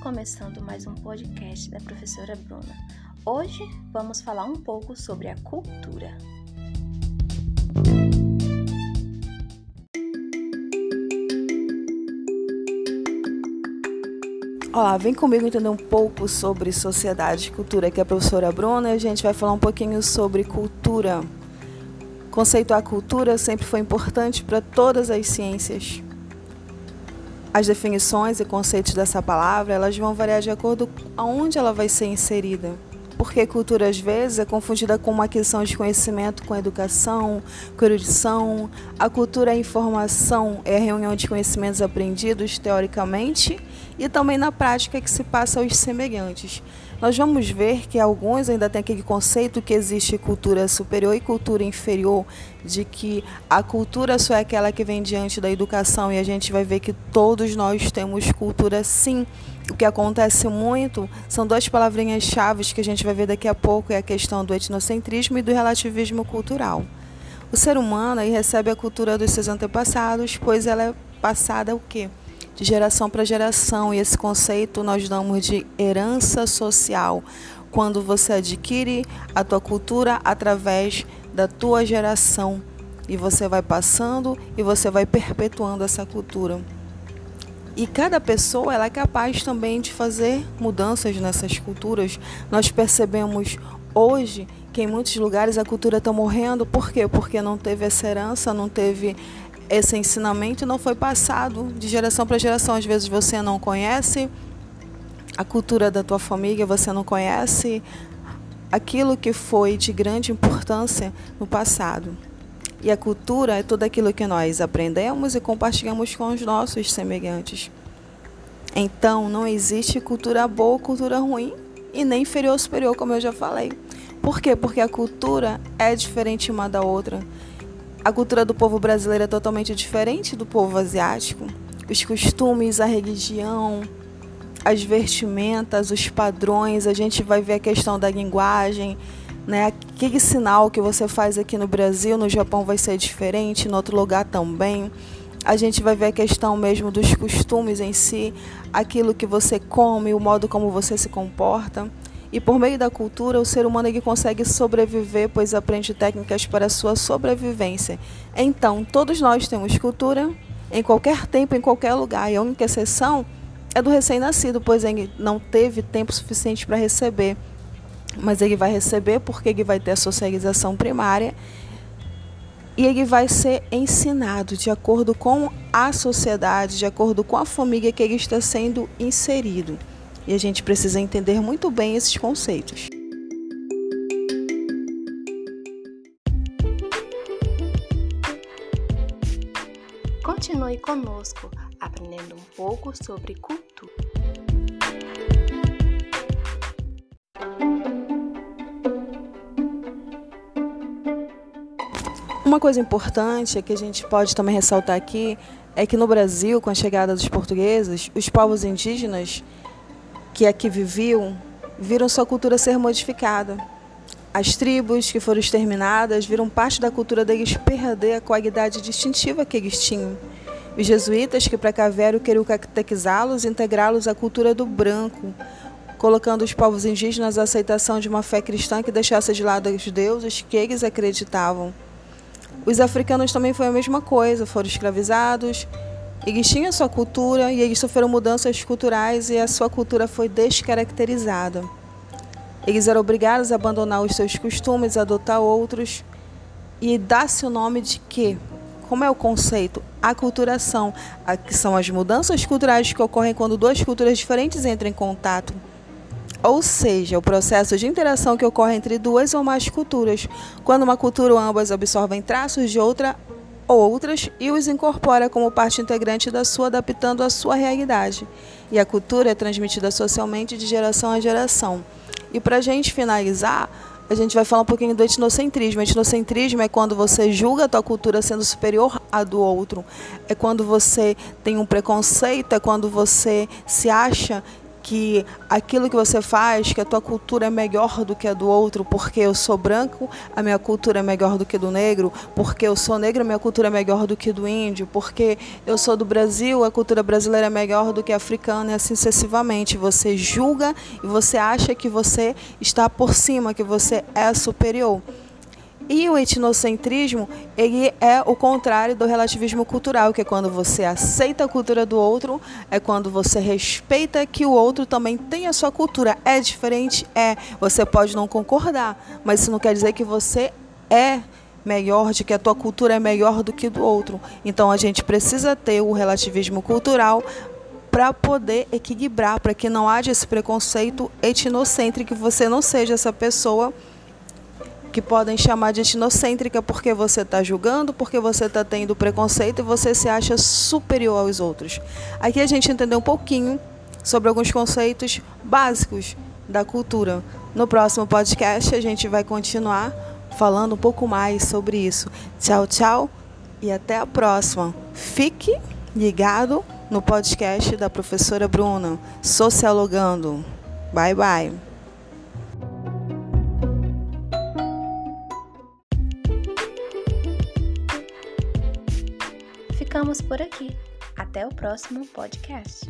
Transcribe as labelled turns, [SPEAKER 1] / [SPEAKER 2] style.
[SPEAKER 1] começando mais um podcast da professora Bruna. Hoje vamos falar um pouco sobre a cultura.
[SPEAKER 2] Olá, vem comigo entender um pouco sobre sociedade e cultura, que é a professora Bruna, e a gente vai falar um pouquinho sobre cultura. Conceituar cultura sempre foi importante para todas as ciências. As definições e conceitos dessa palavra, elas vão variar de acordo aonde ela vai ser inserida porque cultura às vezes é confundida com uma aquisição de conhecimento com educação, com erudição. A cultura é a informação, é a reunião de conhecimentos aprendidos teoricamente e também na prática que se passa aos semelhantes. Nós vamos ver que alguns ainda têm aquele conceito que existe cultura superior e cultura inferior, de que a cultura só é aquela que vem diante da educação e a gente vai ver que todos nós temos cultura sim o que acontece muito são duas palavrinhas-chave que a gente vai ver daqui a pouco, é a questão do etnocentrismo e do relativismo cultural. O ser humano aí recebe a cultura dos seus antepassados, pois ela é passada o quê? De geração para geração, e esse conceito nós damos de herança social, quando você adquire a tua cultura através da tua geração, e você vai passando e você vai perpetuando essa cultura. E cada pessoa ela é capaz também de fazer mudanças nessas culturas. Nós percebemos hoje que em muitos lugares a cultura está morrendo. Por quê? Porque não teve essa herança, não teve esse ensinamento não foi passado de geração para geração. Às vezes você não conhece a cultura da tua família, você não conhece aquilo que foi de grande importância no passado. E a cultura é tudo aquilo que nós aprendemos e compartilhamos com os nossos semelhantes. Então, não existe cultura boa ou cultura ruim e nem inferior ou superior, como eu já falei. Por quê? Porque a cultura é diferente uma da outra. A cultura do povo brasileiro é totalmente diferente do povo asiático. Os costumes, a religião, as vestimentas, os padrões, a gente vai ver a questão da linguagem, né? Aquele sinal que você faz aqui no Brasil, no Japão vai ser diferente, no outro lugar também. A gente vai ver a questão mesmo dos costumes em si, aquilo que você come, o modo como você se comporta. E por meio da cultura, o ser humano ele consegue sobreviver, pois aprende técnicas para a sua sobrevivência. Então, todos nós temos cultura em qualquer tempo, em qualquer lugar. E a única exceção é do recém-nascido, pois ele não teve tempo suficiente para receber mas ele vai receber porque ele vai ter a socialização primária e ele vai ser ensinado de acordo com a sociedade, de acordo com a família que ele está sendo inserido. E a gente precisa entender muito bem esses conceitos.
[SPEAKER 1] Continue conosco, aprendendo um pouco sobre cultura.
[SPEAKER 2] Uma coisa importante que a gente pode também ressaltar aqui é que no Brasil, com a chegada dos portugueses, os povos indígenas que aqui viviam viram sua cultura ser modificada. As tribos que foram exterminadas viram parte da cultura deles perder a qualidade distintiva que eles tinham. Os jesuítas que para cá vieram queriam catequizá-los e integrá-los à cultura do branco, colocando os povos indígenas à aceitação de uma fé cristã que deixasse de lado os deuses que eles acreditavam. Os africanos também foi a mesma coisa, foram escravizados, eles tinham sua cultura e eles sofreram mudanças culturais e a sua cultura foi descaracterizada. Eles eram obrigados a abandonar os seus costumes, adotar outros e dar-se o nome de quê? Como é o conceito? Aculturação, que são as mudanças culturais que ocorrem quando duas culturas diferentes entram em contato ou seja, o processo de interação que ocorre entre duas ou mais culturas, quando uma cultura ou ambas absorvem traços de outra ou outras e os incorpora como parte integrante da sua, adaptando à sua realidade. E a cultura é transmitida socialmente de geração a geração. E para a gente finalizar, a gente vai falar um pouquinho do etnocentrismo. Etnocentrismo é quando você julga a tua cultura sendo superior à do outro. É quando você tem um preconceito, é quando você se acha que aquilo que você faz, que a tua cultura é melhor do que a do outro, porque eu sou branco, a minha cultura é melhor do que do negro, porque eu sou negro, a minha cultura é melhor do que do índio, porque eu sou do Brasil, a cultura brasileira é melhor do que a africana e assim sucessivamente. Você julga e você acha que você está por cima, que você é superior. E o etnocentrismo, ele é o contrário do relativismo cultural, que é quando você aceita a cultura do outro, é quando você respeita que o outro também tem a sua cultura. É diferente? É. Você pode não concordar, mas isso não quer dizer que você é melhor, de que a tua cultura é melhor do que do outro. Então a gente precisa ter o relativismo cultural para poder equilibrar, para que não haja esse preconceito etnocêntrico, que você não seja essa pessoa que podem chamar de etnocêntrica porque você está julgando, porque você está tendo preconceito e você se acha superior aos outros. Aqui a gente entendeu um pouquinho sobre alguns conceitos básicos da cultura. No próximo podcast a gente vai continuar falando um pouco mais sobre isso. Tchau, tchau e até a próxima. Fique ligado no podcast da professora Bruna, Sociologando. Bye, bye.
[SPEAKER 1] Ficamos por aqui. Até o próximo podcast.